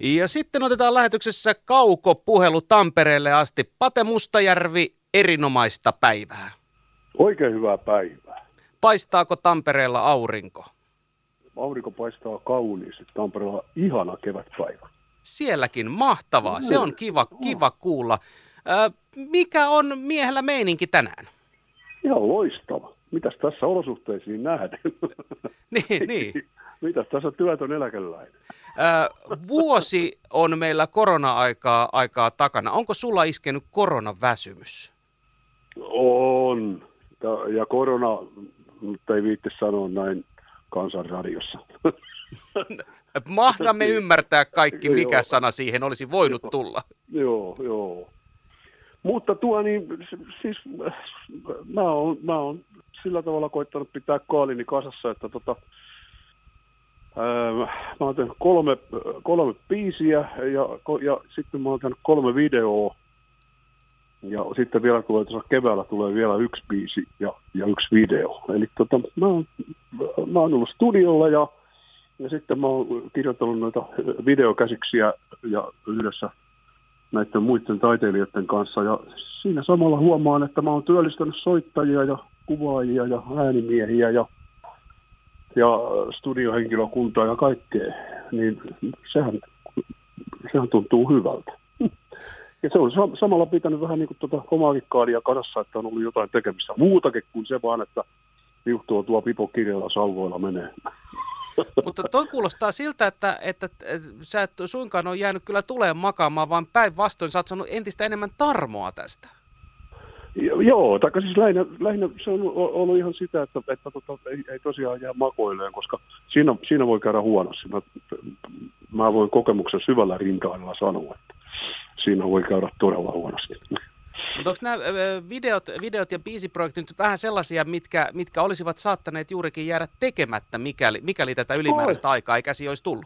Ja sitten otetaan lähetyksessä kaukopuhelu Tampereelle asti. Pate Mustajärvi, erinomaista päivää. Oikein hyvää päivää. Paistaako Tampereella aurinko? Aurinko paistaa kauniisti. Tampereella on ihana kevätpäivä. Sielläkin mahtavaa. Se on kiva, kiva kuulla. Mikä on miehellä meininki tänään? Ihan loistava. Mitäs tässä olosuhteisiin nähdään? Niin, niin. Mitäs tässä työtön eläkeläinen? Ö, vuosi on meillä korona-aikaa aikaa takana. Onko sulla iskenyt koronaväsymys? On. Ja- korona, mutta ei viitti sanoa näin kansanradiossa. Mahdamme ymmärtää kaikki, mikä Joo. sana siihen olisi voinut tulla. joo, joo. Mutta tuo niin, siis äh, mä oon, mä oon sillä tavalla koittanut pitää kaalini kasassa, että tota, mä oon tehnyt kolme, kolme biisiä ja, ja sitten mä oon tehnyt kolme videoa. Ja sitten vielä tulee tuossa keväällä tulee vielä yksi biisi ja, ja yksi video. Eli tota, mä, oon, mä oon ollut studiolla ja, ja sitten mä oon kirjoittanut noita videokäsiksiä ja yhdessä näiden muiden taiteilijoiden kanssa. Ja siinä samalla huomaan, että mä oon työllistänyt soittajia ja kuvaajia ja äänimiehiä ja, ja studiohenkilökuntaa ja kaikkea. Niin sehän, sehän tuntuu hyvältä. Ja se on sa- samalla pitänyt vähän niin kuin tuota omaakin kaadia että on ollut jotain tekemistä muutakin kuin se vaan, että viuhtuu tuo pipo kirjalla sauvoilla menee. Mutta toi kuulostaa siltä, että, että, että sä et suinkaan ole jäänyt kyllä tuleen makaamaan, vaan päinvastoin sä oot saanut entistä enemmän tarmoa tästä. Jo- Joo, tai siis lähinnä, lähinnä se on ollut ihan sitä, että, että tota, ei, ei tosiaan jää makoilleen, koska siinä, siinä voi käydä huonosti. Mä, mä voin kokemuksen syvällä rintailla sanoa, että siinä voi käydä todella huonosti. Mutta onko nämä videot, videot ja biisiprojektit nyt vähän sellaisia, mitkä, mitkä olisivat saattaneet juurikin jäädä tekemättä, mikäli, mikäli tätä ylimääräistä aikaa ei käsi olisi tullut?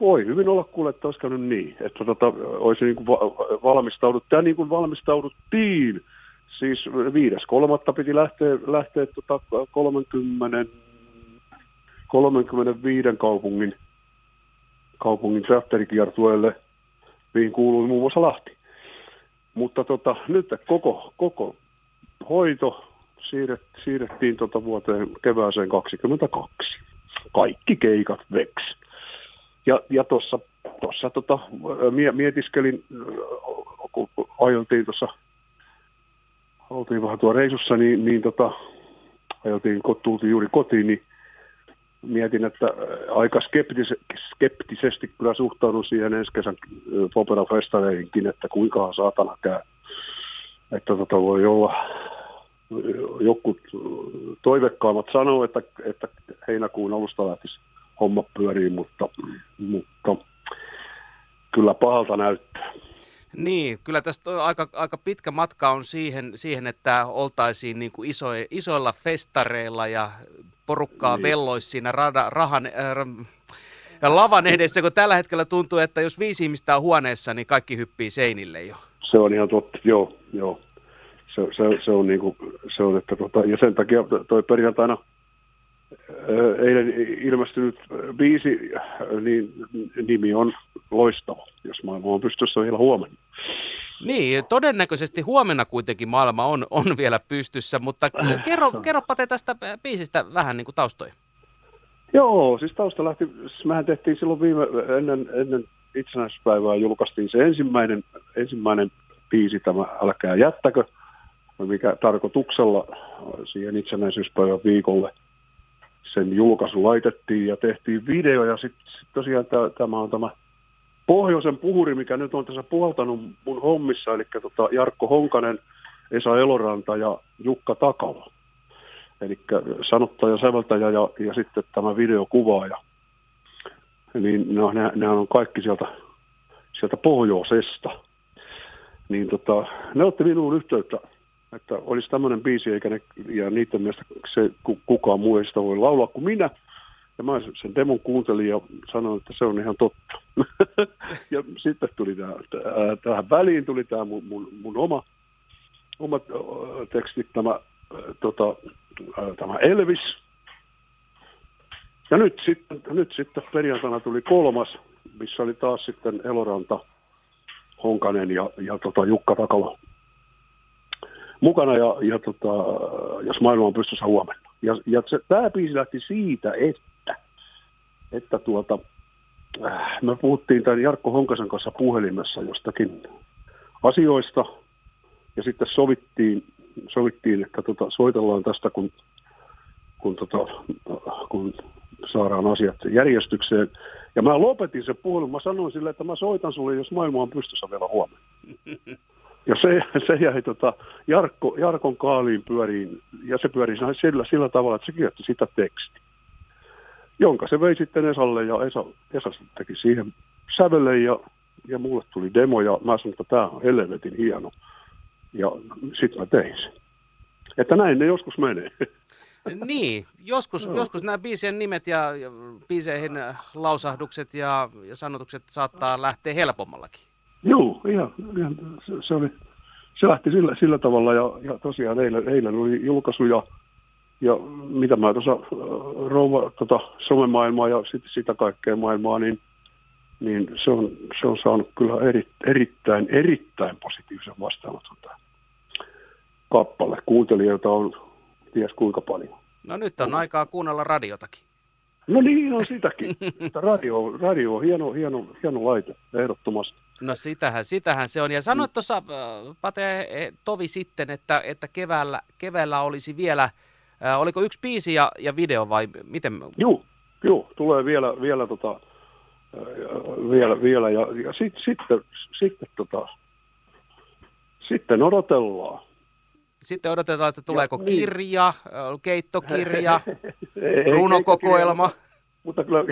Voi hyvin olla kuule, että olisi käynyt niin, että tota, olisi niin kuin va- valmistauduttu, tämä niin kuin valmistauduttiin. Siis viides kolmatta piti lähteä, lähteä tota 30, 35 kaupungin, kaupungin teatterikiertueelle, mihin kuului muun muassa Lahti. Mutta tota, nyt koko, koko hoito siirret, siirrettiin tota vuoteen kevääseen 22. Kaikki keikat veks. Ja, ja tuossa tota, mie- mietiskelin, kun ajeltiin tuossa, oltiin vähän tuo reissussa, niin, niin tota, kun tultiin juuri kotiin, niin mietin, että aika skeptis- skeptisesti kyllä suhtaudun siihen ensi kesän operafestareihinkin, että kuinka saatana käy. Että tota voi olla, joku toivekkaammat sanoo, että, että heinäkuun alusta lähtisi homma pyörii, mutta, mutta kyllä pahalta näyttää. Niin, kyllä tästä on aika, aika pitkä matka on siihen, siihen että oltaisiin niin kuin iso, isoilla festareilla ja porukkaa niin. Velloisi siinä rada, rahan, äh, ja lavan edessä, kun tällä hetkellä tuntuu, että jos viisi ihmistä on huoneessa, niin kaikki hyppii seinille jo. Se on ihan totta, joo, joo. Se, se, se on niin kuin, se on, että tota, ja sen takia toi perjantaina eilen ilmestynyt biisi, niin nimi on loistava, jos maailma on pystyssä vielä huomenna. Niin, todennäköisesti huomenna kuitenkin maailma on, on vielä pystyssä, mutta kerro, kerropa te tästä biisistä vähän niin kuin taustoja. Joo, siis tausta lähti, siis mehän tehtiin silloin viime, ennen, ennen itsenäisyyspäivää julkaistiin se ensimmäinen, ensimmäinen biisi, tämä Älkää jättäkö, mikä tarkoituksella siihen itsenäisyyspäivän viikolle sen julkaisu laitettiin ja tehtiin video ja sitten sit tosiaan tämä on tämä pohjoisen puhuri, mikä nyt on tässä puhaltanut mun hommissa, eli tota Jarkko Honkanen, Esa Eloranta ja Jukka Takala. Eli sanottaja, säveltäjä ja, ja sitten tämä videokuvaaja. Niin no, ne, on kaikki sieltä, sieltä pohjoisesta. Niin tota, ne otti minuun yhteyttä, että olisi tämmöinen biisi, eikä ne, ja niiden mielestä se, ku- kukaan muu ei sitä voi laulaa kuin minä. Ja mä sen demon kuuntelin ja sanoin, että se on ihan totta. ja sitten tuli tämä, tähän väliin tuli tämä mun, mun, mun oma, oma teksti, tämä, tota, tämä Elvis. Ja nyt sitten, nyt sitten perjantaina tuli kolmas, missä oli taas sitten Eloranta, Honkanen ja, ja tota Jukka Takalo mukana ja, ja tota, jos maailma on pystyssä huomenna. Ja, ja se, tämä biisi lähti siitä, että, että tuota, äh, me puhuttiin tämän Jarkko Honkasen kanssa puhelimessa jostakin asioista ja sitten sovittiin, sovittiin että tota, soitellaan tästä, kun, kun, tota, kun saadaan asiat järjestykseen. Ja mä lopetin sen puhelun. Mä sanoin sille, että mä soitan sulle, jos maailma on pystyssä vielä huomenna. Ja se, se jäi tota, Jarkko, Jarkon kaaliin pyöriin, ja se pyöri sillä, sillä tavalla, että se kirjoitti sitä teksti, jonka se vei sitten Esalle, ja Esa, Esa teki siihen sävelle, ja, ja mulle tuli demo, ja mä sanoin, että tämä on helvetin hieno. Ja sitten mä tein sen. Että näin ne joskus menee. Niin, joskus, no. joskus nämä biisien nimet ja, ja biiseihin lausahdukset ja, ja sanotukset saattaa lähteä helpommallakin. Joo, ihan, ihan se, se, oli, se lähti sillä, sillä tavalla ja, ja tosiaan eilen, eilen oli julkaisu ja, ja mitä mä tuossa rouva tota, somemaailmaa ja sitten sitä kaikkea maailmaa, niin, niin se, on, se on saanut kyllä eri, erittäin, erittäin positiivisen vastaanoton tämä kappale. Kuuntelijoita on ties kuinka paljon. No nyt on aikaa kuunnella radiotakin. No niin, on sitäkin. radio, radio on hieno, hieno, hieno laite, ehdottomasti. No sitähän, sitähän se on. Ja sanoit tuossa, äh, Pate e, Tovi sitten, että, että keväällä, keväällä olisi vielä, äh, oliko yksi biisi ja, ja video vai miten? Joo, joo tulee vielä, vielä, tota, äh, vielä, vielä ja, ja sit, sitten, sitten, tota, sitten odotellaan. Sitten odotetaan, että tuleeko ja, niin. kirja, keittokirja, runokokoelma. Mutta kyllä,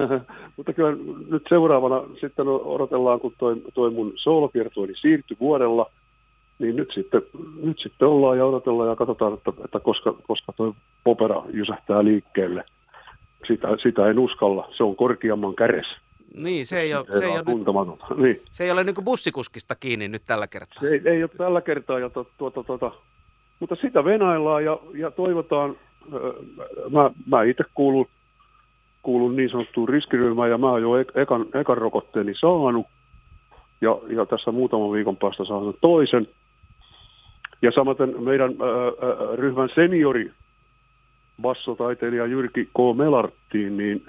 mutta kyllä nyt seuraavana sitten odotellaan, kun toi, toi mun soolokiertueeni siirtyi vuodella, niin nyt sitten, nyt sitten ollaan ja odotellaan ja katsotaan, että, että koska, koska toi popera jysähtää liikkeelle. Sitä, sitä en uskalla, se on korkeamman käres. Niin, se ei ole, se ei ole, nyt, niin. se ei ole niin bussikuskista kiinni nyt tällä kertaa. Se ei, ei ole tällä kertaa, ja to, tuota, tuota, mutta sitä venaillaan ja, ja toivotaan, mä, mä itse kuulun kuulun niin sanottuun riskiryhmään ja mä oon jo ekan, ekan rokotteeni saanut. Ja, ja tässä muutaman viikon päästä saan toisen. Ja samaten meidän ää, ryhmän seniori bassotaiteilija Jyrki K. Melarttiin, niin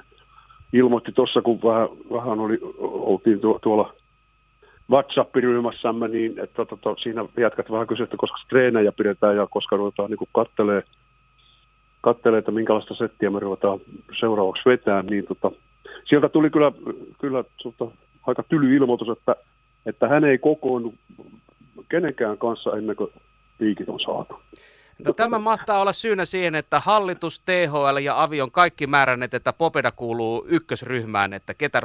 ilmoitti tuossa, kun vähän, vähän oli, oltiin tuolla WhatsApp-ryhmässämme, niin että to, to, siinä jätkät vähän kysyä, että koska treenejä pidetään ja koska ruvetaan niin kattelee katselee, että minkälaista settiä me ruvetaan seuraavaksi vetää, niin tota, sieltä tuli kyllä, kyllä tota, aika tyly ilmoitus, että, että hän ei kokoonnu kenenkään kanssa ennen kuin piikit on saatu. No, tämä mahtaa olla syynä siihen, että hallitus, THL ja Avi on kaikki määränneet, että Popeda kuuluu ykkösryhmään, että ketä,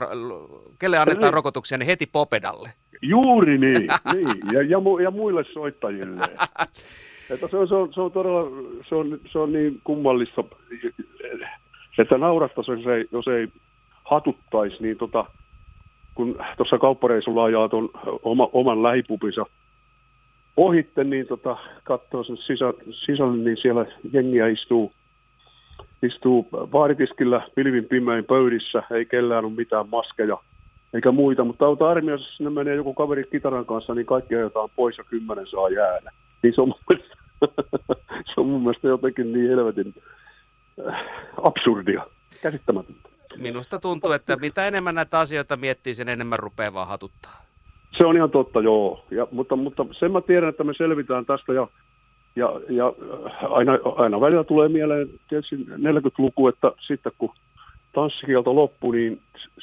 kelle annetaan niin. rokotuksia, niin heti Popedalle. Juuri niin, niin. Ja, ja, mu, ja muille soittajille. Että se, on, se, on, se on todella se on, se on niin kummallista, että naurattaisi, jos ei, jos ei hatuttaisi, niin tota, kun tuossa kauppareisulla ajaa tuon oma, oman lähipupinsa ohitte, niin tota, katsoo sen sisä, sisälle, niin siellä jengiä istuu, istuu vaaritiskillä pilvin pimein pöydissä, ei kellään ole mitään maskeja eikä muita, mutta auta armiassa, sinne menee joku kaveri kitaran kanssa, niin kaikki ajetaan pois ja kymmenen saa jäädä. Niin se on mun mielestä, se on mun mielestä jotenkin niin helvetin äh, absurdia, käsittämätöntä. Minusta tuntuu, että mitä enemmän näitä asioita miettii, sen enemmän rupeaa vaan hatuttaa. Se on ihan totta, joo. Ja, mutta, mutta sen mä tiedän, että me selvitään tästä ja, ja, ja äh, aina, aina välillä tulee mieleen tietysti 40-luku, että sitten kun tanssikielto loppui, niin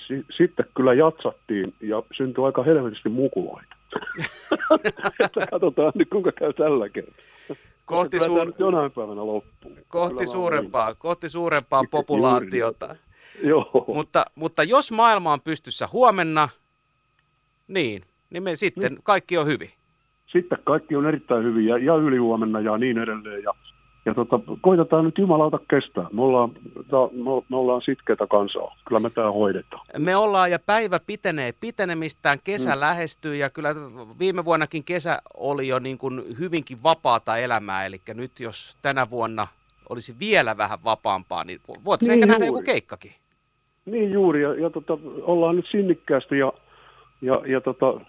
si, sitten kyllä jatsattiin ja syntyi aika helvetisti mukuloita. että katsotaan nyt, kuinka käy tällä kertaa. Kohti, suur... jonain päivänä loppuu. Kohti suurempaa, kohti suurempaa populaatiota. Joo. Mutta, mutta jos maailma on pystyssä huomenna, niin, niin me sitten niin. kaikki on hyvin. Sitten kaikki on erittäin hyvin ja, ja ylihuomenna ja niin edelleen. Ja ja tota, koitetaan nyt jumalauta kestää. Me ollaan, ta, me, ollaan sitkeitä kansaa. Kyllä me tämä hoidetaan. Me ollaan ja päivä pitenee pitenemistään, kesä mm. lähestyy ja kyllä viime vuonnakin kesä oli jo niin kuin hyvinkin vapaata elämää. Eli nyt jos tänä vuonna olisi vielä vähän vapaampaa, niin voitaisiin niin ehkä nähdä joku keikkakin. Niin juuri, ja, ja tota, ollaan nyt sinnikkäästi ja, ja, ja, tota,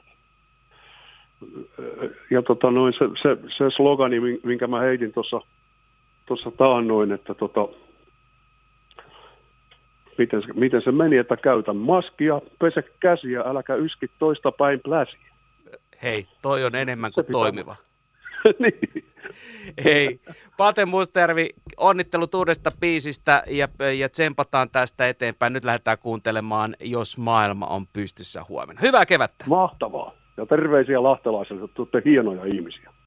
ja tota noin, se, se, se slogani, minkä mä heitin tuossa tuossa taannoin, että tota, miten, se, miten se meni, että käytä maskia, pese käsiä, äläkä yski toista päin pläsiä. Hei, toi on enemmän kuin toimiva. niin. Hei, Pate Mustervi, onnittelut uudesta biisistä ja, ja tsempataan tästä eteenpäin. Nyt lähdetään kuuntelemaan, jos maailma on pystyssä huomenna. Hyvää kevättä. Mahtavaa. Ja terveisiä lahtelaisille, että olette hienoja ihmisiä.